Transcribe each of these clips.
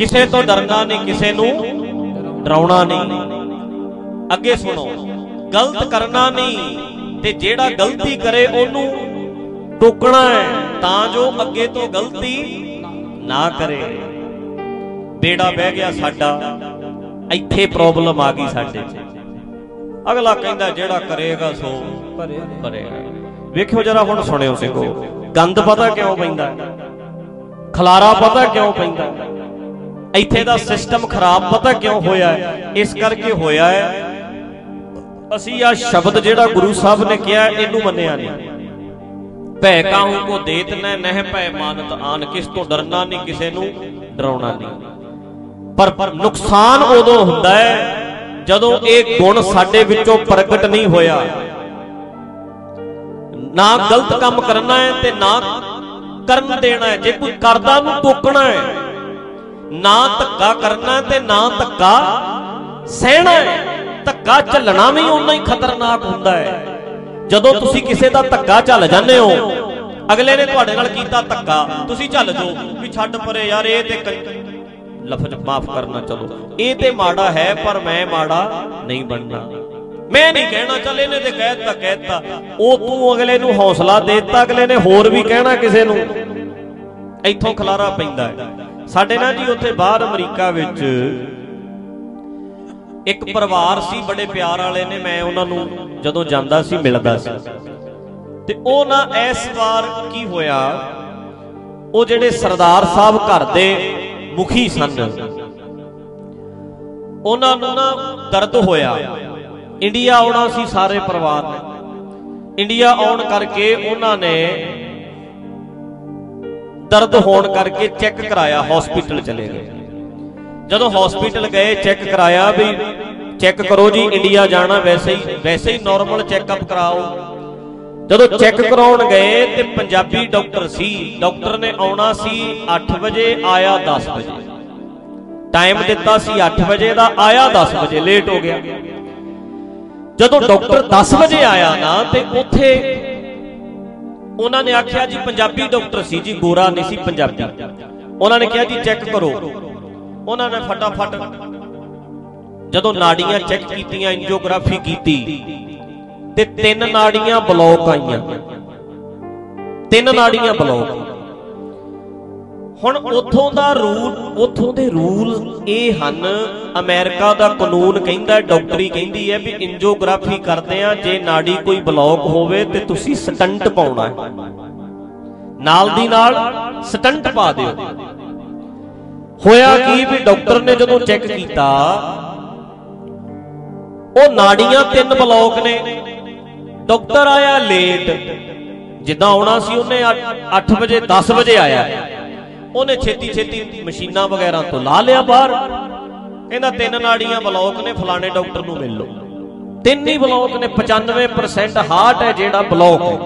ਕਿਸੇ ਤੋਂ ਡਰਨਾ ਨਹੀਂ, ਕਿਸੇ ਨੂੰ ਡਰਾਉਣਾ ਨਹੀਂ ਅੱਗੇ ਸੁਣੋ, ਗਲਤ ਕਰਨਾ ਨਹੀਂ ਤੇ ਜਿਹੜਾ ਗਲਤੀ ਕਰੇ ਉਹਨੂੰ ਟੋਕਣਾ ਹੈ, ਤਾਂ ਜੋ ਅੱਗੇ ਤੋਂ ਗਲਤੀ ਨਾ ਕਰੇ ਬੇੜਾ ਬਹਿ ਗਿਆ ਸਾਡਾ, ਇੱਥੇ ਪ੍ਰੋਬਲਮ ਆ ਗਈ ਸਾਡੇ 'ਚ ਅਗਲਾ ਕਹਿੰਦਾ, ਜਿਹੜਾ ਕਰੇਗਾ ਸੋ ਭਰੇਗਾ ਵੇਖਿਓ ਜਰਾ ਹੁਣ ਸੁਣਿਓ ਸਿੰਘੋ, ਗੰਦ ਪਤਾ ਕਿਉਂ ਪੈਂਦਾ ਹੈ? ਖਲਾਰਾ ਪਤਾ ਕਿਉਂ ਪੈਂਦਾ ਹੈ? ਇੱਥੇ ਦਾ ਸਿਸਟਮ ਖਰਾਬ ਪਤਾ ਕਿਉਂ ਹੋਇਆ ਹੈ? ਇਸ ਕਰਕੇ ਹੋਇਆ ਹੈ। ਅਸੀਂ ਆ ਸ਼ਬਦ ਜਿਹੜਾ ਗੁਰੂ ਸਾਹਿਬ ਨੇ ਕਿਹਾ ਇਹਨੂੰ ਮੰਨਿਆ ਨਹੀਂ। ਭੈ ਕਾਹੂ ਕੋ ਦੇਤ ਨਹਿ ਨਹਿ ਭੈ ਮਾਨਤ। ਆਨ ਕਿਸ ਤੋਂ ਡਰਨਾ ਨਹੀਂ, ਕਿਸੇ ਨੂੰ ਡਰਾਉਣਾ ਨਹੀਂ। ਪਰ ਪਰ ਨੁਕਸਾਨ ਉਦੋਂ ਹੁੰਦਾ ਹੈ ਜਦੋਂ ਇਹ ਗੁਣ ਸਾਡੇ ਵਿੱਚੋਂ ਪ੍ਰਗਟ ਨਹੀਂ ਹੋਇਆ। ਨਾ ਗਲਤ ਕੰਮ ਕਰਨਾ ਹੈ ਤੇ ਨਾ ਕਰਨ ਦੇਣਾ ਹੈ। ਜੇ ਕੋਈ ਕਰਦਾ ਨੂੰ ਟੋਕਣਾ ਹੈ ਨਾ ਧੱਕਾ ਕਰਨਾ ਹੈ ਤੇ ਨਾ ਧੱਕਾ ਸਹਿਣਾ ਹੈ। ਧੱਕਾ ਚੱਲਣਾ ਵੀ ਉਨਾ ਹੀ ਖਤਰਨਾਕ ਹੁੰਦਾ ਹੈ। ਜਦੋਂ ਤੁਸੀਂ ਕਿਸੇ ਦਾ ਧੱਕਾ ਚੱਲ ਜਾਂਦੇ ਹੋ, ਅਗਲੇ ਨੇ ਤੁਹਾਡੇ ਨਾਲ ਕੀਤਾ ਧੱਕਾ, ਤੁਸੀਂ ਚੱਲ ਜਾਓ ਵੀ ਛੱਡ ਪਰੇ ਯਾਰ, ਇਹ ਤੇ ਕ- ਲਫ਼ਜ਼ ਮਾਫ ਕਰਨਾ ਚਲੋ। ਇਹ ਤੇ ਮਾੜਾ ਹੈ, ਪਰ ਮੈਂ ਮਾੜਾ ਨਹੀਂ ਬਣਨਾ। ਮੈਂ ਨਹੀਂ ਕਹਿਣਾ, ਚੱਲ ਇਹਨੇ ਤੇ ਕਹਿਤਾ ਕਹਿਤਾ ਉਹ ਤੂੰ ਅਗਲੇ ਨੂੰ ਹੌਸਲਾ ਦੇ ਦਿੱਤਾ, ਅਗਲੇ ਨੇ ਹੋਰ ਵੀ ਕਹਿਣਾ ਕਿਸੇ ਨੂੰ। ਇੱਥੋਂ ਖਲਾਰਾ ਪੈਂਦਾ ਹੈ। ਸਾਡੇ ਨਾਲ ਜੀ ਉੱਥੇ ਬਾਹਰ ਅਮਰੀਕਾ ਵਿੱਚ ਇੱਕ ਪਰਿਵਾਰ ਸੀ, ਬੜੇ ਪਿਆਰ ਵਾਲੇ ਨੇ, ਮੈਂ ਉਹਨਾਂ ਨੂੰ ਜਦੋਂ ਜਾਂਦਾ ਸੀ, ਮਿਲਦਾ ਸੀ। ਤੇ ਉਹ ਨਾ ਇਸ ਵਾਰ ਕੀ ਹੋਇਆ, ਉਹ ਜਿਹੜੇ ਸਰਦਾਰ ਸਾਹਿਬ ਘਰ ਦੇ ਮੁਖੀ ਸਨ, ਉਹਨਾਂ ਨੂੰ ਨਾ ਦਰਦ ਹੋਇਆ। ਇੰਡੀਆ ਆਉਣਾ ਸੀ ਸਾਰੇ ਪਰਿਵਾਰ ਨੇ। ਇੰਡੀਆ ਆਉਣ ਕਰਕੇ ਉਹਨਾਂ ਨੇ ਦਰਦ ਹੋਣ ਕਰਕੇ ਚੈੱਕ ਕਰਾਇਆ ਹਸਪੀਟਲ ਚਲੇ ਗਏ। ਜਦੋਂ ਹਸਪੀਟਲ ਗਏ, ਚੈੱਕ ਕਰਾਇਆ ਵੀ ਚੈੱਕ ਕਰੋ ਜੀ, ਇੰਡੀਆ ਜਾਣਾ ਵੈਸੇ ਹੀ ਵੈਸੇ ਹੀ ਨਾਰਮਲ ਚੈੱਕਅਪ ਕਰਾਓ। ਜਦੋਂ ਚੈੱਕ ਕਰਾਉਣ ਗਏ ਤੇ ਪੰਜਾਬੀ ਡਾਕਟਰ ਸੀ, ਡਾਕਟਰ ਨੇ ਆਉਣਾ ਸੀ 8 ਵਜੇ, ਆਇਆ 10 ਵਜੇ। ਟਾਈਮ ਦਿੱਤਾ ਸੀ 8 ਵਜੇ ਦਾ, ਆਇਆ 10 ਵਜੇ ਲੇਟ ਹੋ ਗਿਆ। ਜਦੋਂ ਡਾਕਟਰ 10 ਵਜੇ ਆਇਆ ਨਾ, ਤੇ ਉੱਥੇ ਉਹਨਾਂ ਨੇ ਆਖਿਆ ਜੀ, ਪੰਜਾਬੀ ਡਾਕਟਰ ਸੀ ਜੀ ਗੋਰਾ ਨਹੀਂ ਸੀ ਪੰਜਾਬੀ। ਉਹਨਾਂ ਨੇ ਕਿਹਾ ਜੀ, ਚੈੱਕ ਕਰੋ। ਉਹਨਾਂ ਨੇ ਫਟਾਫਟ ਜਦੋਂ ਨਾੜੀਆਂ ਚੈੱਕ ਕੀਤੀਆਂ, ਐਂਜੀਓਗ੍ਰਾਫੀ ਕੀਤੀ, ਤੇ ਤਿੰਨ ਨਾੜੀਆਂ ਬਲੌਕ ਆਈਆਂ। ਤਿੰਨ ਨਾੜੀਆਂ ਬਲੌਕ। ਹੁਣ ਉਥੋਂ ਦਾ ਰੂਲ ਉਥੋਂ ਦੇ ਰੂਲ ਇਹ ਹਨ। ਅਮਰੀਕਾ ਦਾ ਕਾਨੂੰਨ ਕਹਿੰਦਾ ਹੈ, ਡਾਕਟਰੀ ਕਹਿੰਦੀ ਹੈ ਵੀ ਐਂਜੀਓਗ੍ਰਾਫੀ ਕਰਦੇ ਆ ਜੇ ਨਾੜੀ ਕੋਈ ਬਲੌਕ ਹੋਵੇ ਤੇ ਤੁਸੀਂ ਸਟੰਟ ਪਾਉਣਾ ਹੈ। ਨਾਲ ਦੀ ਨਾਲ ਸਟੰਟ ਪਾ ਦਿਓ। ਹੋਇਆ ਕੀ ਵੀ ਡਾਕਟਰ ਨੇ ਜਦੋਂ ਚੈੱਕ ਕੀਤਾ ਉਹ ਨਾੜੀਆਂ ਤਿੰਨ ਬਲੌਕ ਨੇ। ਡਾਕਟਰ ਆਇਆ ਲੇਟ। ਜਿੱਦਾਂ ਆਉਣਾ ਸੀ ਉਹਨੇ 8 ਵਜੇ 10 ਵਜੇ ਆਇਆ। ਉਹਨੇ ਛੇਤੀ ਛੇਤੀ ਮਸ਼ੀਨਾਂ ਵਗੈਰਾ ਤੋਂ ਲਾ ਲਿਆ ਬਾਹਰ। ਕਹਿੰਦਾ ਤਿੰਨ ਨਾੜੀਆਂ ਬਲੌਕ ਨੇ, ਫਲਾਣੇ ਡਾਕਟਰ ਨੂੰ ਮਿਲ ਲਓ। ਤਿੰਨ ਹੀ ਬਲੌਕ ਨੇ 95% ਹਾਰਟ ਹੈ ਜਿਹੜਾ ਬਲੌਕ। ਹੈ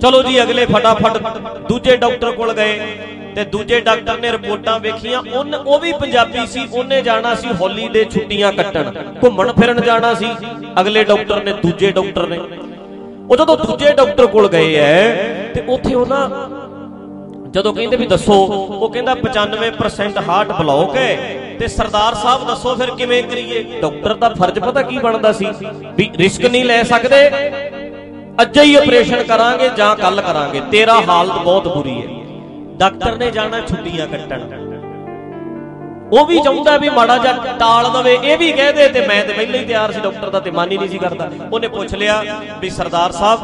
ਚਲੋ ਜੀ, ਅਗਲੇ ਫਟਾਫਟ ਦੂਜੇ ਡਾਕਟਰ ਕੋਲ ਗਏ ਤੇ ਦੂਜੇ ਡਾਕਟਰ ਨੇ ਰਿਪੋਰਟਾਂ ਵੇਖੀਆਂ। ਉਹਨ ਉਹ ਵੀ ਪੰਜਾਬੀ ਸੀ, ਉਹਨੇ ਜਾਣਾ ਸੀ ਹੌਲੀਡੇ ਛੁੱਟੀਆਂ ਕੱਟਣ। ਘੁੰਮਣ ਫਿਰਨ ਜਾਣਾ ਸੀ। ਅਗਲੇ ਡਾਕਟਰ ਨੇ, ਦੂਜੇ ਡਾਕਟਰ ਨੇ। ਉਹ ਜਦੋਂ ਦੂਜੇ ਡਾਕਟਰ ਕੋਲ ਗਏ ਐ, ਤੇ ਉੱਥੇ ਉਹ ਨਾ ਜਦੋਂ ਕਹਿੰਦੇ ਵੀ ਦੱਸੋ, ਉਹ ਕਹਿੰਦਾ 95% ਹਾਰਟ ਬਲੌਕ ਹੈ। ਤੇ ਸਰਦਾਰ ਸਾਹਿਬ ਦੱਸੋ ਫਿਰ ਕਿਵੇਂ ਕਰੀਏ? ਡਾਕਟਰ ਦਾ ਫਰਜ਼ ਪਤਾ ਕੀ ਬਣਦਾ ਸੀ? ਵੀ ਰਿਸਕ ਨਹੀਂ ਲੈ ਸਕਦੇ। ਅੱਜ ਹੀ ਆਪਰੇਸ਼ਨ ਕਰਾਂਗੇ ਜਾਂ ਕੱਲ ਕਰਾਂਗੇ। ਤੇਰਾ ਹਾਲਤ ਬਹੁਤ ਬੁਰੀ ਹੈ। ਡਾਕਟਰ ਨੇ ਜਾਣਾ ਛੁੱਟੀਆਂ ਕੱਟਣ। ਉਹ ਵੀ ਚਾਹੁੰਦਾ ਵੀ ਮਾੜਾ ਜਿਹਾ ਟਾਲ ਦਵੇ। ਇਹ ਵੀ ਕਹਿ ਦੇ ਤੇ ਮੈਂ ਤੇ ਪਹਿਲਾਂ ਹੀ ਤਿਆਰ ਸੀ ਡਾਕਟਰ ਦਾ ਤੇ ਮਨ ਹੀ ਨਹੀਂ ਸੀ ਕਰਦਾ। ਉਹਨੇ ਪੁੱਛ ਲਿਆ ਵੀ ਸਰਦਾਰ ਸਾਹਿਬ,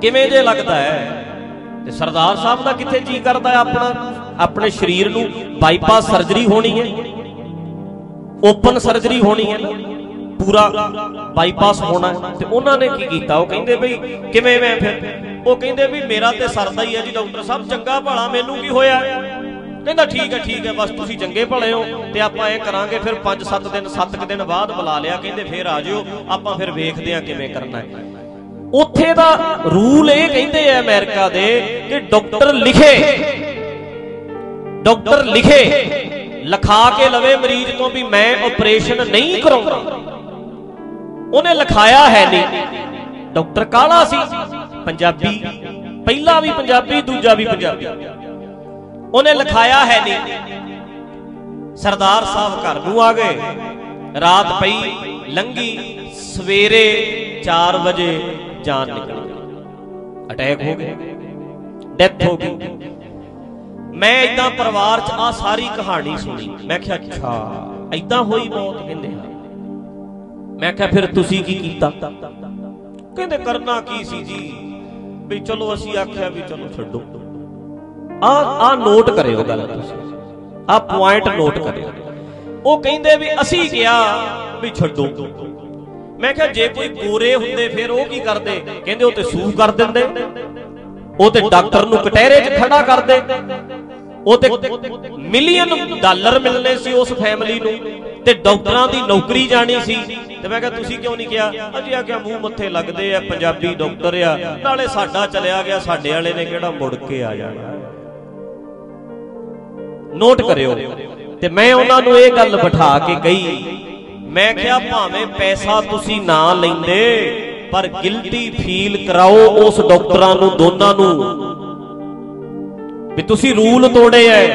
ਕਿਵੇਂ ਜੇ ਲੱਗਦਾ ਹੈ? ਤੇ ਸਰਦਾਰ ਸਾਹਿਬ ਦਾ ਕਿੱਥੇ ਜੀ ਕਰਦਾ ਹੈ ਆਪਣਾ? ਆਪਣੇ ਸਰੀਰ ਨੂੰ ਬਾਈਪਾਸ ਸਰਜਰੀ ਹੋਣੀ ਹੈ। ਓਪਨ ਸਰਜਰੀ ਹੋਣੀ ਹੈ ਪੂਰਾ ਬਾਈਪਾਸ ਹੋਣਾ ਹੈ। ਤੇ ਉਹਨਾਂ ਨੇ ਕੀ ਕੀਤਾ? ਉਹ ਕਹਿੰਦੇ ਬਈ ਕਿਵੇਂ ਮੈਂ ਫਿਰ? ਉਹ ਕਹਿੰਦੇ ਵੀ ਮੇਰਾ ਤੇ ਸਰਦਾ ਹੀ ਹੈ ਜੀ ਡਾਕਟਰ ਸਾਹਿਬ, ਚੰਗਾ ਭਲਾ ਮੈਨੂੰ ਕੀ ਹੋਇਆ? ਕਹਿੰਦਾ ਠੀਕ ਹੈ ਠੀਕ ਹੈ, ਬਸ ਤੁਸੀਂ ਚੰਗੇ ਭਲੇ ਹੋ ਤੇ ਆਪਾਂ ਇਹ ਕਰਾਂਗੇ, ਫਿਰ 5-7 ਦਿਨ 7 ਦਿਨ ਬਾਅਦ ਬੁਲਾ ਲਿਆ। ਕਹਿੰਦੇ ਫਿਰ ਆ ਜਿਓ, ਆਪਾਂ ਫਿਰ ਵੇਖਦੇ ਆ ਕਿਵੇਂ ਕਰਨਾ ਹੈ। ਉੱਥੇ ਦਾ ਰੂਲ ਇਹ ਕਹਿੰਦੇ ਆ ਅਮਰੀਕਾ ਦੇ ਕਿ ਡਾਕਟਰ ਲਿਖੇ ਡਾਕਟਰ ਲਿਖੇ, ਲਿਖਾ ਕੇ ਲਵੇ ਮਰੀਜ਼ ਤੋਂ ਵੀ ਮੈਂ ਆਪਰੇਸ਼ਨ ਨਹੀਂ ਕਰਾਉਂਦਾ। ਉਹਨੇ ਲਿਖਾਇਆ ਹੈ ਨਹੀਂ। ਡਾਕਟਰ ਕਾਲਾ ਸੀ, ਪੰਜਾਬੀ, ਪਹਿਲਾ ਵੀ ਪੰਜਾਬੀ, ਦੂਜਾ ਵੀ ਪੰਜਾਬੀ। ਉਹਨੇ ਲਿਖਾਇਆ ਹੈ ਨਹੀਂ। ਸਰਦਾਰ ਸਾਹਿਬ ਘਰ ਨੂੰ ਆ ਗਏ। ਰਾਤ ਪਈ ਲੰਗੀ ਸਵੇਰੇ 4 ਵਜੇ ਜਾਨ ਨਿਕਲ। ਗਈ ਅਟੈਕ ਹੋ ਗਿਆ ਡੈਥ ਹੋ ਗਈ। ਮੈਂ ਇਦਾਂ ਪਰਿਵਾਰ 'ਚ ਆ ਸਾਰੀ ਕਹਾਣੀ ਸੁਣੀ। ਮੈਂ ਕਿਹਾ, ਅੱਛਾ ਇਦਾਂ ਹੋਈ ਮੌਤ ਕਹਿੰਦੇ ਆ ਮੈਂ ਕਿਹਾ, ਫਿਰ ਤੁਸੀਂ ਕੀ ਕੀਤਾ? ਕਹਿੰਦੇ, ਕਰਨਾ ਕੀ ਸੀ ਜੀ? ਵੀ ਚਲੋ, ਅਸੀਂ ਆਖਿਆ ਵੀ ਚਲੋ, ਛੱਡੋ। ਆ ਆ ਨੋਟ ਕਰਿਓ ਗੱਲ ਤੁਸੀਂ। ਆ ਪੁਆਇੰਟ ਨੋਟ ਕਰਿਓ। ਉਹ ਕਹਿੰਦੇ ਵੀ ਅਸੀਂ ਕਿਹਾ ਵੀ ਛੱਡੋ। ਮੈਂ ਕਿਹਾ, ਜੇ ਕੋਈ ਗੋਰੇ ਹੁੰਦੇ, ਫਿਰ ਉਹ ਕੀ ਕਰਦੇ? ਕਹਿੰਦੇ, ਉਹ ਤੇ ਸੂ ਕਰ ਦਿੰਦੇ। ਉਹ ਤੇ ਡਾਕਟਰ ਨੂੰ ਕਟਹਿਰੇ 'ਚ ਖੜਾ ਕਰਦੇ। ਉਹ ਤੇ ਮਿਲੀਅਨ ਡਾਲਰ ਮਿਲਨੇ ਸੀ ਉਸ ਫੈਮਿਲੀ ਨੂੰ ਤੇ ਡਾਕਟਰਾਂ ਦੀ ਨੌਕਰੀ ਜਾਣੀ ਸੀ। ਤੇ ਮੈਂ ਕਿਹਾ, ਤੁਸੀਂ ਕਿਉਂ ਨਹੀਂ ਕਿਹਾ? ਅਜੀ ਆ ਕਿਹਾ ਮੂੰਹ ਮੱਥੇ ਲੱਗਦੇ ਆ, ਪੰਜਾਬੀ ਡਾਕਟਰ ਆ। ਨਾਲੇ ਸਾਡਾ ਚਲਿਆ ਗਿਆ, ਸਾਡੇ ਵਾਲੇ ਨੇ ਕਿਹੜਾ ਮੁੜ ਕੇ ਆ ਜਾਣਾ? ਨੋਟ ਕਰਿਓ। ਤੇ ਮੈਂ ਉਹਨਾਂ ਨੂੰ ਇਹ ਗੱਲ ਬਿਠਾ ਕੇ ਕਹੀ ਮੈਂ ਕਿਹਾ ਭਾਵੇਂ ਪੈਸਾ ਤੁਸੀਂ ਨਾ ਲੈਂਦੇ, ਪਰ ਗਿਲਟੀ ਫੀਲ ਕਰਾਓ ਉਸ ਡਾਕਟਰਾਂ ਨੂੰ, ਦੋਨਾਂ ਨੂੰ। ਵੀ ਤੁਸੀਂ ਰੂਲ ਤੋੜੇ ਐ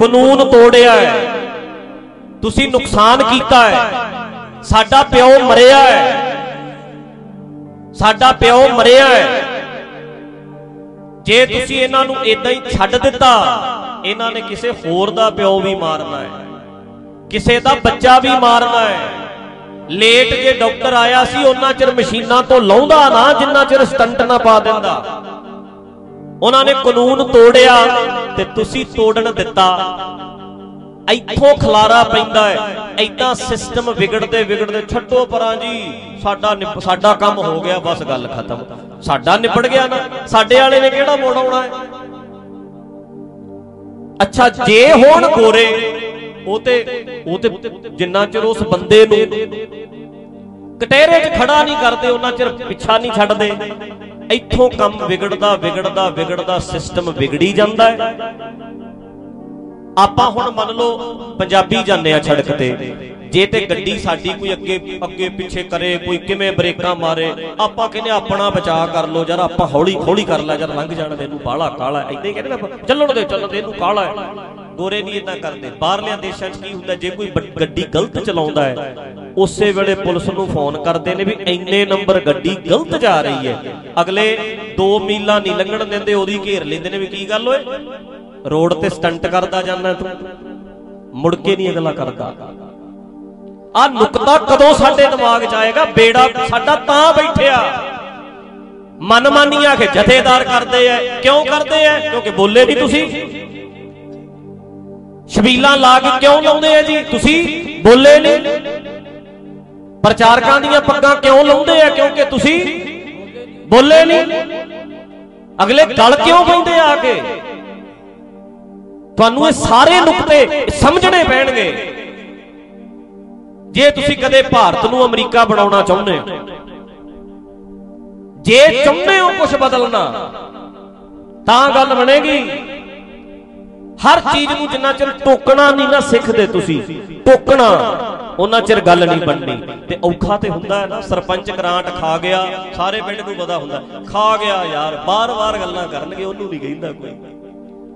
ਕਾਨੂੰਨ ਤੋੜਿਆ ਹੈ, ਤੁਸੀਂ ਨੁਕਸਾਨ ਕੀਤਾ ਹੈ। ਸਾਡਾ ਪਿਓ ਮਰਿਆ ਹੈ। ਸਾਡਾ ਪਿਓ ਮਰਿਆ ਹੈ। ਜੇ ਤੁਸੀਂ ਇਹਨਾਂ ਨੂੰ ਇਦਾਂ ਹੀ ਛੱਡ ਦਿੱਤਾ, ਇਹਨਾਂ ਨੇ ਕਿਸੇ ਹੋਰ ਦਾ ਪਿਓ ਵੀ ਮਾਰਨਾ ਹੈ। ਕਿਸੇ ਦਾ ਬੱਚਾ ਵੀ ਮਾਰਨਾ ਹੈ। ਲੇਟ ਜੇ ਡਾਕਟਰ ਆਇਆ ਸੀ, ਉਹਨਾਂ ਚਿਰ ਮਸ਼ੀਨਾਂ ਤੋਂ ਲਾਉਂਦਾ ਨਾ, ਜਿੰਨਾ ਚਿਰ ਸਟੰਟ ਨਾ ਪਾ ਦਿੰਦਾ। ਉਹਨਾਂ ਨੇ ਕਾਨੂੰਨ ਤੋੜਿਆ ਤੇ ਤੁਸੀਂ ਤੋੜਨ ਦਿੱਤਾ। ਇੱਥੋਂ ਖਲਾਰਾ ਪੈਂਦਾ ਹੈ। ਐਦਾਂ ਸਿਸਟਮ ਵਿਗੜਦੇ ਵਿਗੜਦੇ ਛੱਡੋ ਪਰਾਂ ਜੀ, ਸਾਡਾ ਸਾਡਾ ਕੰਮ ਹੋ ਗਿਆ, ਬਸ ਗੱਲ ਖਤਮ। ਸਾਡਾ ਨਿਪੜ ਗਿਆ ਨਾ। ਸਾਡੇ ਵਾਲੇ ਨੇ ਕਿਹੜਾ ਮੋੜ ਆਉਣਾ ਹੈ? ਅੱਛਾ, ਜੇ ਹੋਣ ਗੋਰੇ ਉਹ ਤੇ ਉਹ ਤੇ ਜਿੰਨਾ ਚਿਰ ਉਸ ਬੰਦੇ ਨੂੰ ਕਟਹਿਰੇ 'ਚ ਖੜਾ ਨਹੀਂ ਕਰਦੇ, ਉਹਨਾਂ ਚਿਰ ਪਿੱਛਾ ਨਹੀਂ ਛੱਡਦੇ। ਇੱਥੋਂ ਕੰਮ ਵਿਗੜਦਾ ਵਿਗੜਦਾ ਵਿਗੜਦਾ ਸਿਸਟਮ ਵਿਗੜੀ ਜਾਂਦਾ ਹੈ। ਆਪਾਂ ਹੁਣ ਮੰਨ ਲਓ ਪੰਜਾਬੀ ਜਾਂਦੇ ਆ ਸੜਕ ਤੇ। ਜੇ ਤੇ ਗੱਡੀ ਸਾਡੀ ਕੋਈ ਅੱਗੇ ਅੱਗੇ ਪਿੱਛੇ ਕਰੇ, ਕੋਈ ਕਿਵੇਂ ਬ੍ਰੇਕਾਂ ਮਾਰੇ, ਆਪਾਂ ਕਹਿੰਦੇ ਆਪਣਾ ਬਚਾਅ ਕਰ ਲੋ ਜਰਾ ਆਪਾਂ ਹੌਲੀ ਹੌਲੀ ਕਰ ਲੈ ਜਰ ਲੰਘ ਜਾਣ ਦੇ, ਇਹਨੂੰ ਬਾਹਲਾ ਕਾਲਾ ਐਦਾਂ ਹੀ ਕਹਿੰਦੇ ਨਾ ਚੱਲਣ ਦੇ ਚੱਲਣ ਦੇ, ਇਹਨੂੰ ਕਾਲਾ ਹੈ। ਗੋਰੇ ਨਹੀਂ ਇਦਾਂ ਕਰਦੇ। ਬਾਹਰਲਿਆਂ ਦੇਸ਼ਾਂ 'ਚ ਕੀ ਹੁੰਦਾ, ਜੇ ਕੋਈ ਗੱਡੀ ਗਲਤ ਚਲਾਉਂਦਾ ਹੈ, ਉਸੇ ਵੇਲੇ ਪੁਲਿਸ ਨੂੰ ਫੋਨ ਕਰਦੇ ਨੇ ਵੀ ਇੰਨੇ ਨੰਬਰ ਗੱਡੀ ਗਲਤ ਜਾ ਰਹੀ ਹੈ। ਅਗਲੇ 2 ਮੀਲਾਂ ਨਹੀਂ ਲੰਘਣ ਦਿੰਦੇ, ਉਹਦੀ ਘੇਰ ਲੈਂਦੇ ਨੇ ਵੀ ਕੀ ਗੱਲ ਓਏ? ਰੋਡ ਤੇ ਸਟੰਟ ਕਰਦਾ ਜਾਂਦਾ ਤੂੰ। ਮੁੜ ਕੇ ਨਹੀਂ ਅਗਲਾ ਕਰਦਾ। ਆ ਨੁਕਤਾ ਕਦੋਂ ਸਾਡੇ ਦਿਮਾਗ 'ਚ ਆਏਗਾ? ਬੇੜਾ ਸਾਡਾ ਤਾਂ ਬੈਠਿਆ। ਮਨਮਾਨੀਆਂ ਕੇ ਜਥੇਦਾਰ ਕਰਦੇ ਐ। ਕਿਉਂ ਕਰਦੇ ਐ? ਕਿਉਂਕਿ ਬੋਲੇ ਨਹੀਂ ਤੁਸੀਂ। ਸ਼ਬੀਲਾਂ ਲਾ ਕੇ ਕਿਉਂ ਲਾਉਂਦੇ ਆ ਜੀ? ਤੁਸੀਂ ਬੋਲੇ ਨਹੀਂ। ਪ੍ਰਚਾਰਕਾਂ ਦੀਆਂ ਪੱਗਾਂ ਕਿਉਂ ਲਾਉਂਦੇ ਆ? ਕਿਉਂਕਿ ਤੁਸੀਂ ਬੋਲੇ ਨਹੀਂ। ਅਗਲੇ ਗਲ ਕਿਉਂ ਪੈਂਦੇ ਆ ਕੇ? ਤੁਹਾਨੂੰ ਇਹ ਸਾਰੇ ਨੁਕਤੇ ਸਮਝਣੇ ਪੈਣਗੇ। ਜੇ ਤੁਸੀਂ ਕਦੇ ਭਾਰਤ ਨੂੰ ਅਮਰੀਕਾ ਬਣਾਉਣਾ ਚਾਹੁੰਦੇ ਹੋ, ਜੇ ਚਾਹੁੰਦੇ ਹੋ ਕੁਝ ਬਦਲਣਾ, ਤਾਂ ਗੱਲ ਬਣੇਗੀ। ਹਰ ਚੀਜ਼ ਨੂੰ ਜਿੰਨਾ ਚਿਰ ਟੋਕਣਾ ਨਹੀਂ ਨਾ ਸਿੱਖਦੇ ਤੁਸੀਂ, ਟੋਕਣਾ, ਉਹਨਾਂ ਚਿਰ ਗੱਲ ਨਹੀਂ ਬਣਨੀ। ਤੇ ਔਖਾ ਤੇ ਹੁੰਦਾ ਹੈ ਨਾ, ਸਰਪੰਚ ਗ੍ਰਾਂਟ ਖਾ ਗਿਆ, ਸਾਰੇ ਪਿੰਡ ਨੂੰ ਪਤਾ ਹੁੰਦਾ ਖਾ ਗਿਆ ਯਾਰ ਬਾਰ-ਬਾਰ ਗੱਲਾਂ ਕਰਨਗੇ, ਉਹਨੂੰ ਨਹੀਂ ਕਹਿੰਦਾ ਕੋਈ।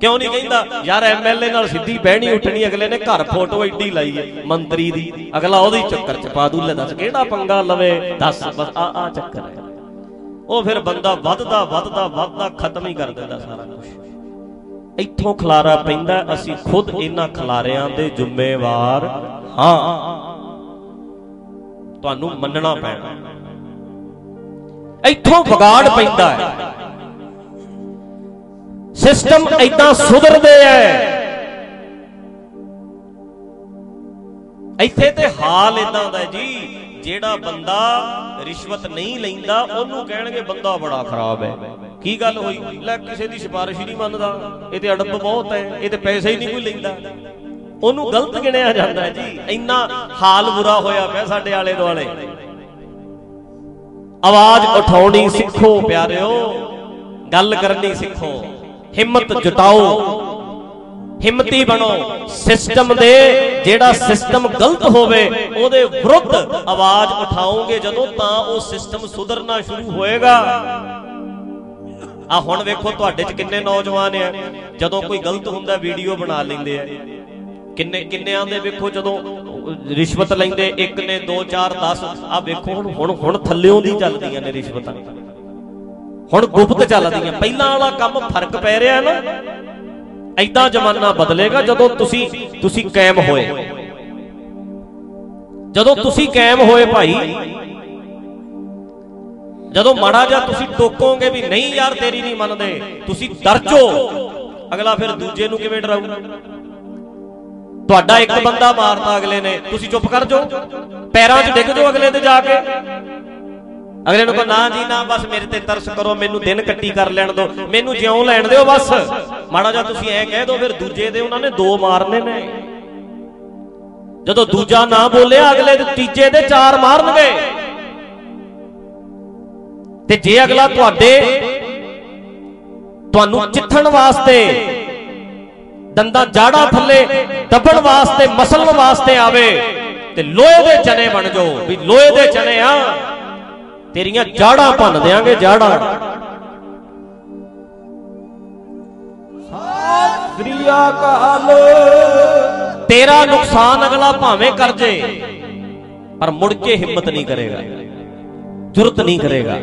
ਕਿਉਂ ਨਹੀਂ ਕਹਿੰਦਾ? ਯਾਰ ਐਮਐਲਏ ਨਾਲ ਸਿੱਧੀ ਬਹਿਣੀ ਉੱਠਣੀ, ਅਗਲੇ ਨੇ ਘਰ ਫੋਟੋ ਐਡੀ ਲਾਈ ਹੈ, ਮੰਤਰੀ ਦੀ। ਅਗਲਾ ਉਹਦੇ ਚੱਕਰ ਚ ਪਾ ਦੂ, ਲੈ ਦੱਸ ਕਿਹੜਾ ਪੰਗਾ ਲਵੇ? ਦੱਸ, ਬਸ ਆ ਆ ਚੱਕਰ ਹੈ। ਉਹ ਫਿਰ ਬੰਦਾ ਵੱਧਦਾ ਵੱਧਦਾ ਵੱਧਦਾ, ਖਤਮ ਹੀ ਕਰ ਦਿੰਦਾ ਸਾਰਾ ਕੁਝ ਇੱਥੋਂ ਖਲਾਰਾ ਪੈਂਦਾ, ਅਸੀਂ ਖੁਦ ਇਹਨਾਂ ਖਲਾਰਿਆਂ ਦੇ ਜ਼ਿੰਮੇਵਾਰ ਹਾਂ। ਤੁਹਾਨੂੰ ਮੰਨਣਾ ਪੈਣਾ। ਇੱਥੋਂ ਵਿਗਾੜ ਪੈਂਦਾ ਹੈ। ਸਿਸਟਮ ਇਦਾਂ ਸੁਧਰਦੇ ਐ। ਇੱਥੇ ਤੇ ਹਾਲ ਇਦਾਂ ਦਾ ਜੀ, ਜਿਹੜਾ ਬੰਦਾ ਰਿਸ਼ਵਤ ਨਹੀਂ ਲੈਂਦਾ, ਉਹਨੂੰ ਕਹਿਣਗੇ, ਬੰਦਾ ਬੜਾ ਖਰਾਬ ਹੈ ਕੀ ਗੱਲ ਹੋਈ? ਲੈ, ਕਿਸੇ ਦੀ ਸਿਫਾਰਿਸ਼ ਹੀ ਨਹੀਂ ਮੰਨਦਾ। ਇਹ ਤੇ ਅੜਬ ਬਹੁਤ ਹੈ, ਇਹ ਤੇ ਪੈਸੇ ਹੀ ਨਹੀਂ ਕੋਈ ਲੈਂਦਾ। ਉਹਨੂੰ ਗਲਤ ਗਿਣਿਆ ਜਾਂਦਾ ਹੈ ਜੀ। ਇੰਨਾ ਹਾਲ ਬੁਰਾ ਹੋਇਆ ਪਿਆ ਸਾਡੇ ਆਲੇ ਦੁਆਲੇ। ਆਵਾਜ਼ ਉਠਾਉਣੀ ਸਿੱਖੋ ਪਿਆਰਿਓ, ਗੱਲ ਕਰਨੀ ਸਿੱਖੋ। ਹਿੰਮਤ ਜੁਟਾਓ। ਹਿੰਮਤੀ ਬਣੋ। ਸਿਸਟਮ ਦੇ ਜਿਹੜਾ ਸਿਸਟਮ ਗਲਤ ਹੋਵੇ, ਉਹਦੇ ਵਿਰੁੱਧ ਆਵਾਜ਼ ਉਠਾਓਗੇ ਜਦੋਂ ਤਾਂ ਉਹ ਸਿਸਟਮ ਸੁਧਰਨਾ ਸ਼ੁਰੂ ਹੋਏਗਾ। ਆ ਹੁਣ ਵੇਖੋ ਤੁਹਾਡੇ 'ਚ ਕਿੰਨੇ ਨੌਜਵਾਨ ਆ। ਜਦੋਂ ਕੋਈ ਗਲਤ ਹੁੰਦਾ, ਵੀਡੀਓ ਬਣਾ ਲੈਂਦੇ ਆ। ਕਿੰਨੇ ਕਿੰਨਿਆਂ ਦੇ ਵੇਖੋ ਜਦੋਂ ਰਿਸ਼ਵਤ ਲੈਂਦੇ, ਇੱਕ ਨੇ 2 4 10 ਆ ਵੇਖੋ ਹੁਣ ਹੁਣ ਹੁਣ ਥੱਲਿਓਂ ਦੀ ਚੱਲਦੀਆਂ ਨੇ ਰਿਸ਼ਵਤਾਂ। ਹੁਣ ਗੁਪਤ ਚੱਲਦੀਆਂ। ਪਹਿਲਾਂ ਵਾਲਾ ਕੰਮ ਫ਼ਰਕ ਪੈ ਰਿਹਾ ਨਾ। ਐਦਾਂ ਜ਼ਮਾਨਾ ਬਦਲੇਗਾ ਜਦੋਂ ਤੁਸੀਂ ਤੁਸੀਂ ਕਾਇਮ ਹੋਏ। ਜਦੋਂ ਤੁਸੀਂ ਕਾਇਮ ਹੋਏ ਭਾਈ ਜਦੋਂ ਮਾੜਾ ਜਾਂ ਤੁਸੀਂ ਟੋਕੋਗੇ ਵੀ ਨਹੀਂ ਯਾਰ, ਤੇਰੀ ਨਹੀਂ ਮੰਨਦੇ, ਤੁਸੀਂ ਦਰਜੋ ਅਗਲਾ ਫਿਰ ਦੂਜੇ ਨੂੰ ਕਿਵੇਂ ਡਰਾਊ? ਤੁਹਾਡਾ ਇੱਕ ਬੰਦਾ ਮਾਰਤਾ ਅਗਲੇ ਨੇ, ਤੁਸੀਂ ਚੁੱਪ ਕਰ ਜਾਓ। ਪੈਰਾਂ 'ਚ ਡਿੱਗ ਜਾਓ ਅਗਲੇ ਤੇ ਜਾ ਕੇ। ਅਗਲੇ ਨੂੰ ਕਹੋ, ਨਾ ਜੀ, ਨਾ, ਬਸ ਮੇਰੇ ਤੇ ਤਰਸ ਕਰੋ, ਮੈਨੂੰ ਦਿਨ ਕੱਟੀ ਕਰ ਲੈਣ ਦਿਓ, ਮੈਨੂੰ ਜਿਉਂ ਲੈਣ ਦਿਓ, ਬਸ। ਮਾੜਾ ਜਿਹਾ ਤੁਸੀਂ ਐ ਕਹਿ ਦਿਓ, ਫਿਰ ਦੂਜੇ ਦੇ ਉਹਨਾਂ ਨੇ ਦੋ ਮਾਰਨੇ ਨੇ। ਜਦੋਂ ਦੂਜਾ ਨਾ ਬੋਲਿਆ, ਅਗਲੇ ਦੇ ਤੀਜੇ ਦੇ ਚਾਰ ਮਾਰਨਗੇ। ਤੇ ਜੇ ਅਗਲਾ ਤੁਹਾਡੇ ਤੁਹਾਨੂੰ ਚਿੱਥਣ ਵਾਸਤੇ ਦੰਦਾਂ ਜਾੜਾ ਥੱਲੇ ਦੱਬਣ ਵਾਸਤੇ ਮਸਲਣ ਵਾਸਤੇ ਆਵੇ ਤੇ ਲੋਹੇ ਦੇ ਚਨੇ ਬਣ ਜਾਓ ਵੀ ਲੋਹੇ ਦੇ ਚਨੇ ਆ ਤੇਰੀਆਂ ਜਾੜਾਂ ਭੰਨ ਦੇਾਂਗੇ ਜਾੜਾਂ। ਸ੍ਰੀ ਅਕਾਲ। ਤੇਰਾ ਨੁਕਸਾਨ ਅਗਲਾ ਭਾਵੇਂ ਕਰ ਜੇ ਪਰ ਮੁੜ ਕੇ ਹਿੰਮਤ ਨਹੀਂ ਕਰੇਗਾ ਜੁਰਤ ਨਹੀਂ ਕਰੇਗਾ।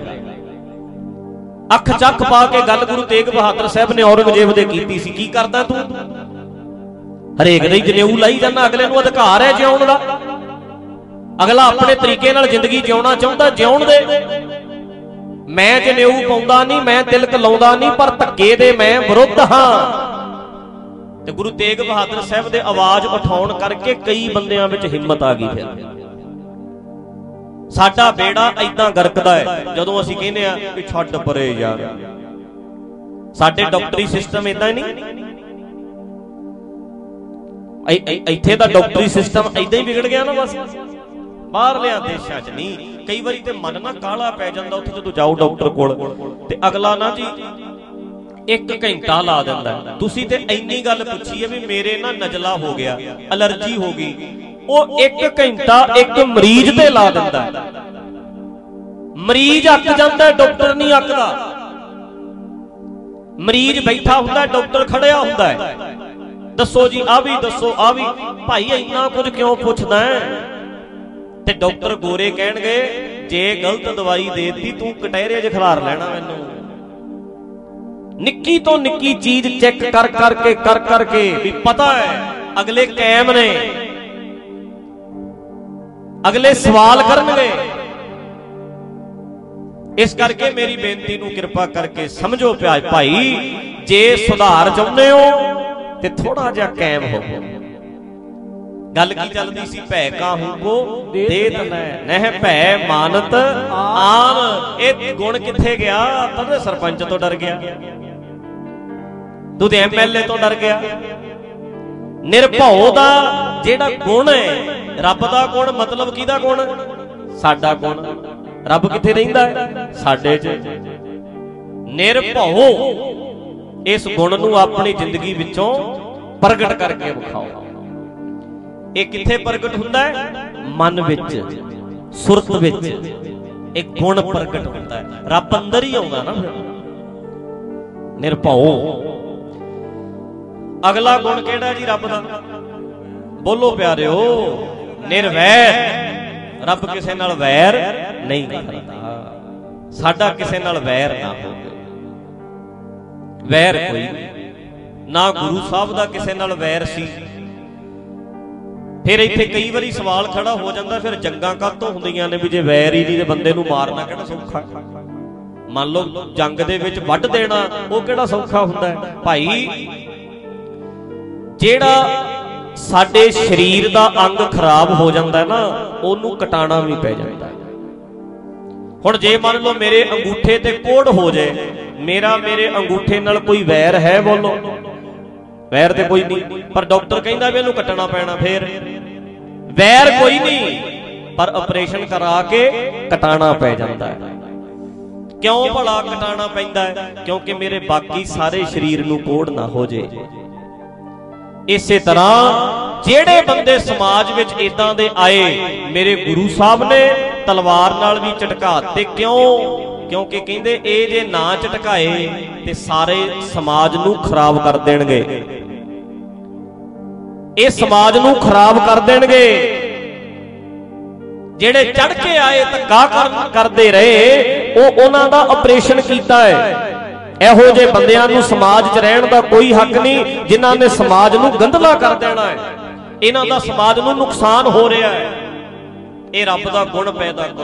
ਅੱਖ ਚੱਕ ਪਾ ਕੇ ਗੱਲ ਗੁਰੂ ਤੇਗ ਬਹਾਦਰ ਸਾਹਿਬ ਨੇ ਔਰੰਗਜ਼ੇਬ ਦੇ ਕੀਤੀ ਸੀ। ਕੀ ਕਰਦਾ ਤੂੰ? ਹਰੇਕ ਦੇ ਜਨੇਊ ਲਾਈ ਜਾਂਦਾ, ਅਗਲੇ ਨੂੰ ਅਧਿਕਾਰ ਹੈ ਜਿਉਣ ਦਾ। ਅਗਲਾ ਆਪਣੇ ਤਰੀਕੇ ਨਾਲ ਜ਼ਿੰਦਗੀ ਜਿਉਣਾ ਚਾਹੁੰਦਾ, ਜਿਉਣ ਦੇ। ਮੈਂ ਜਨੇਊ ਪਾਉਂਦਾ ਨਹੀਂ, ਮੈਂ ਤਿਲਕ ਲਾਉਂਦਾ ਨਹੀਂ, ਪਰ ਧੱਕੇ ਦੇ ਮੈਂ ਵਿਰੁੱਧ ਹਾਂ। ਤੇ ਗੁਰੂ ਤੇਗ ਬਹਾਦਰ ਸਾਹਿਬ ਦੇ ਆਵਾਜ਼ ਉਠਾਉਣ ਕਰਕੇ ਕਈ ਬੰਦਿਆਂ ਵਿੱਚ ਹਿੰਮਤ ਆ ਗਈ ਫਿਰ। ਸਾਡਾ ਬੇੜਾ ਐਦਾਂ ਗਰਕਦਾ ਹੈ, ਜਦੋਂ ਅਸੀਂ ਕਹਿੰਦੇ ਆ ਕਿ ਛੱਡ ਪਰੇ ਯਾਰ। ਸਾਡੇ ਡਾਕਟਰੀ ਸਿਸਟਮ ਇਦਾਂ ਨਹੀਂ? ਇੱਥੇ ਦਾ ਡਾਕਟਰੀ ਸਿਸਟਮ ਐਦਾਂ ਹੀ ਵਿਗੜ ਗਿਆ ਨਾ ਬਸ। ਬਾਹਰਲਿਆਂ ਦੇਸ਼ਾਂ 'ਚ ਨਹੀਂ। ਕਈ ਵਾਰੀ ਤੇ ਮਨ ਨਾ ਕਾਲਾ ਪੈ ਜਾਂਦਾ ਉੱਥੇ ਜਦੋਂ ਜਾਓ ਡਾਕਟਰ ਕੋਲ। ਤੇ ਅਗਲਾ ਨਾ ਜੀ, ਇੱਕ ਘੰਟਾ ਲਾ ਦਿੰਦਾ। ਤੁਸੀਂ ਤੇ ਇੰਨੀ ਗੱਲ ਪੁੱਛੀ ਹੈ ਵੀ ਮੇਰੇ ਨਾ ਨਜਲਾ ਹੋ ਗਿਆ, ਅਲਰਜੀ ਹੋ ਗਈ। ਉਹ ਇੱਕ ਘੰਟਾ ਇੱਕ ਮਰੀਜ਼ ਤੇ ਲਾ ਦਿੰਦਾ ਮਰੀਜ਼ ਅੱਕ ਜਾਂਦਾ ਡਾਕਟਰ ਨਹੀਂ ਅੱਕਦਾ। ਮਰੀਜ਼ ਬੈਠਾ ਹੁੰਦਾ ਡਾਕਟਰ ਖੜਿਆ ਹੁੰਦਾ ਹੈ। ਦੱਸੋ ਜੀ ਆ ਵੀ ਦੱਸੋ ਆ ਵੀ। ਭਾਈ, ਇੰਨਾ ਕੁਝ ਕਿਉਂ ਪੁੱਛਦਾ ਹੈ? ਤੇ ਡਾਕਟਰ ਗੋਰੇ ਕਹਿਣਗੇ, ਜੇ ਗਲਤ ਦਵਾਈ ਦੇਤੀ, ਤੂੰ ਕਟਹਿਰੇ 'ਚ ਖਿਲਾਰ ਲੈਣਾ ਮੈਨੂੰ। ਨਿੱਕੀ ਤੋਂ ਨਿੱਕੀ ਚੀਜ਼ ਚੈੱਕ ਕਰ ਕਰਕੇ ਕਰ ਕਰਕੇ ਵੀ ਪਤਾ ਹੈ, ਅਗਲੇ ਕਾਇਮ ਨੇ ਅਗਲੇ ਸਵਾਲ ਕਰਨਗੇ। ਇਸ ਕਰਕੇ ਮੇਰੀ ਬੇਨਤੀ ਨੂੰ ਕਿਰਪਾ ਕਰਕੇ ਸਮਝੋ ਪਿਆਜ ਭਾਈ, ਜੇ ਸੁਧਾਰ ਚਾਹੁੰਦੇ ਹੋ, ਤੇ ਥੋੜਾ ਜਿਹਾ ਕਾਇਮ ਹੋਵੋ ਗੱਲ ਕੀ ਚੱਲਦੀ ਸੀ? ਭੈ ਕਾਹੂ ਕੋ ਦੇਤ ਨੈ ਨਹਿ ਭੈ ਮਾਨਤ, ਆਨ, ਇਹ ਗੁਣ ਕਿੱਥੇ ਗਿਆ? ਤਦ ਸਰਪੰਚ ਤੋਂ ਡਰ ਗਿਆ। ਤੂੰ ਤੇ ਐਮਐਲਏ ਤੋਂ ਡਰ ਗਿਆ। ਨਿਰਭਉ ਦਾ ਜਿਹੜਾ ਗੁਣ ਹੈ ਰੱਬ ਦਾ ਗੁਣ ਮਤਲਬ ਕਿਹਦਾ ਗੁਣ? ਸਾਡਾ ਗੁਣ। ਰੱਬ ਕਿੱਥੇ ਰਹਿੰਦਾ ਹੈ? ਸਾਡੇ 'ਚ। ਨਿਰਭਉ ਇਸ ਗੁਣ ਨੂੰ ਆਪਣੀ ਜ਼ਿੰਦਗੀ ਵਿੱਚੋਂ ਪ੍ਰਗਟ ਕਰਕੇ ਵਿਖਾਓ। ਇਹ ਕਿੱਥੇ ਪ੍ਰਗਟ ਹੁੰਦਾ ਹੈ? ਮਨ ਵਿੱਚ, ਸੁਰਤ ਵਿੱਚ। ਇੱਕ ਗੁਣ ਪ੍ਰਗਟ ਹੁੰਦਾ ਹੈ। ਰੱਬ ਅੰਦਰ ਹੀ ਆਉਂਦਾ ਨਾ ਫਿਰ। ਨਿਰਭਉ। ਅਗਲਾ ਗੁਣ ਕਿਹੜਾ ਜੀ ਰੱਬ ਦਾ? ਬੋਲੋ ਪਿਆਰਿਓ। ਨਿਰਵੈਰ। ਰੱਬ ਕਿਸੇ ਨਾਲ ਵੈਰ ਨਹੀਂ ਕਰਦਾ। ਸਾਡਾ ਕਿਸੇ ਨਾਲ ਵੈਰ ਨਾ ਹੋਵੇ। ਵੈਰ ਕੋਈ ਨਾ ਗੁਰੂ ਸਾਹਿਬ ਦਾ ਕਿਸੇ ਨਾਲ ਵੈਰ ਸੀ। ਫਿਰ ਇੱਥੇ ਕਈ ਵਾਰੀ ਸਵਾਲ ਖੜਾ ਹੋ ਜਾਂਦਾ, ਫਿਰ ਜੰਗਾਂ ਕਾਤੋਂ ਹੁੰਦੀਆਂ ਨੇ ਵੀ ਜੇ ਵੈਰ ਹੀ ਨਹੀਂ ਤੇ ਬੰਦੇ ਨੂੰ ਮਾਰਨਾ ਕਿਹੜਾ ਸੌਖਾ? ਮੰਨ ਲਓ ਜੰਗ ਦੇ ਵਿੱਚ ਵੱਢ ਦੇਣਾ, ਉਹ ਕਿਹੜਾ ਸੌਖਾ ਹੁੰਦਾ ਹੈ? ਭਾਈ, ਜਿਹੜਾ ਸਾਡੇ ਸਰੀਰ ਦਾ ਅੰਗ ਖਰਾਬ ਹੋ ਜਾਂਦਾ ਹੈ ਨਾ, ਉਹਨੂੰ ਕਟਾਣਾ ਵੀ ਪੈ ਜਾਂਦਾ। ਹੈ ਹੁਣ ਜੇ ਮੰਨ ਲਓ ਮੇਰੇ ਅੰਗੂਠੇ ਤੇ ਕੋੜ ਹੋ ਜਾਏ, ਮੇਰਾ ਮੇਰੇ ਅੰਗੂਠੇ ਨਾਲ ਕੋਈ ਵੈਰ ਹੈ ਬੋਲੋ? ਵੈਰ ਤੇ ਕੋਈ ਨਹੀਂ, ਪਰ ਡਾਕਟਰ ਕਹਿੰਦਾ ਵੀ ਇਹਨੂੰ ਕੱਟਣਾ ਪੈਣਾ ਫੇਰ। ਵੈਰ ਕੋਈ ਨਹੀਂ, ਪਰ ਆਪਰੇਸ਼ਨ ਕਰਾ ਕੇ ਕਟਾਣਾ ਪੈ ਜਾਂਦਾ ਹੈ। ਕਿਉਂ ਭਲਾ ਕਟਾਣਾ ਪੈਂਦਾ ਹੈ? ਕਿਉਂਕਿ ਮੇਰੇ ਬਾਕੀ ਸਾਰੇ ਸਰੀਰ ਨੂੰ ਕੋੜ ਨਾ ਹੋ ਜੇ ਇਸੇ ਤਰ੍ਹਾਂ ਜਿਹੜੇ ਬੰਦੇ ਸਮਾਜ ਵਿੱਚ ਇਦਾਂ ਦੇ ਆਏ, ਮੇਰੇ ਗੁਰੂ ਸਾਹਿਬ ਨੇ ਤਲਵਾਰ ਨਾਲ ਵੀ ਝਟਕਾ ਦਿੱਤੇ। ਕਿਉਂ? ਕਿਉਂਕਿ ਕਹਿੰਦੇ ਇਹ ਜੇ ਨਾ ਝਟਕਾਏ, ਤੇ ਸਾਰੇ ਸਮਾਜ ਨੂੰ ਖਰਾਬ ਕਰ ਦੇਣਗੇ। ਇਹ ਸਮਾਜ ਨੂੰ ਖਰਾਬ ਕਰ ਦੇਣਗੇ। ਜਿਹੜੇ ਚੜ ਕੇ ਆਏ ਧੱਕਾ ਕਰਨ ਕਰਦੇ ਰਹੇ, ਉਹ ਉਹਨਾਂ ਦਾ ਆਪਰੇਸ਼ਨ ਕੀਤਾ ਹੈ। ਇਹੋ ਜਿਹੇ ਬੰਦਿਆਂ ਨੂੰ ਸਮਾਜ 'ਚ ਰਹਿਣ ਦਾ ਕੋਈ ਹੱਕ ਨਹੀਂ, ਜਿਨ੍ਹਾਂ ਨੇ ਸਮਾਜ ਨੂੰ ਗੰਧਲਾ ਕਰ ਦੇਣਾ ਹੈ। ਇਹਨਾਂ ਦਾ ਸਮਾਜ ਨੂੰ ਨੁਕਸਾਨ ਹੋ ਰਿਹਾ ਹੈ। ਇਹ ਰੱਬ ਦਾ ਗੁਣ ਪੈਦਾ ਕਰ।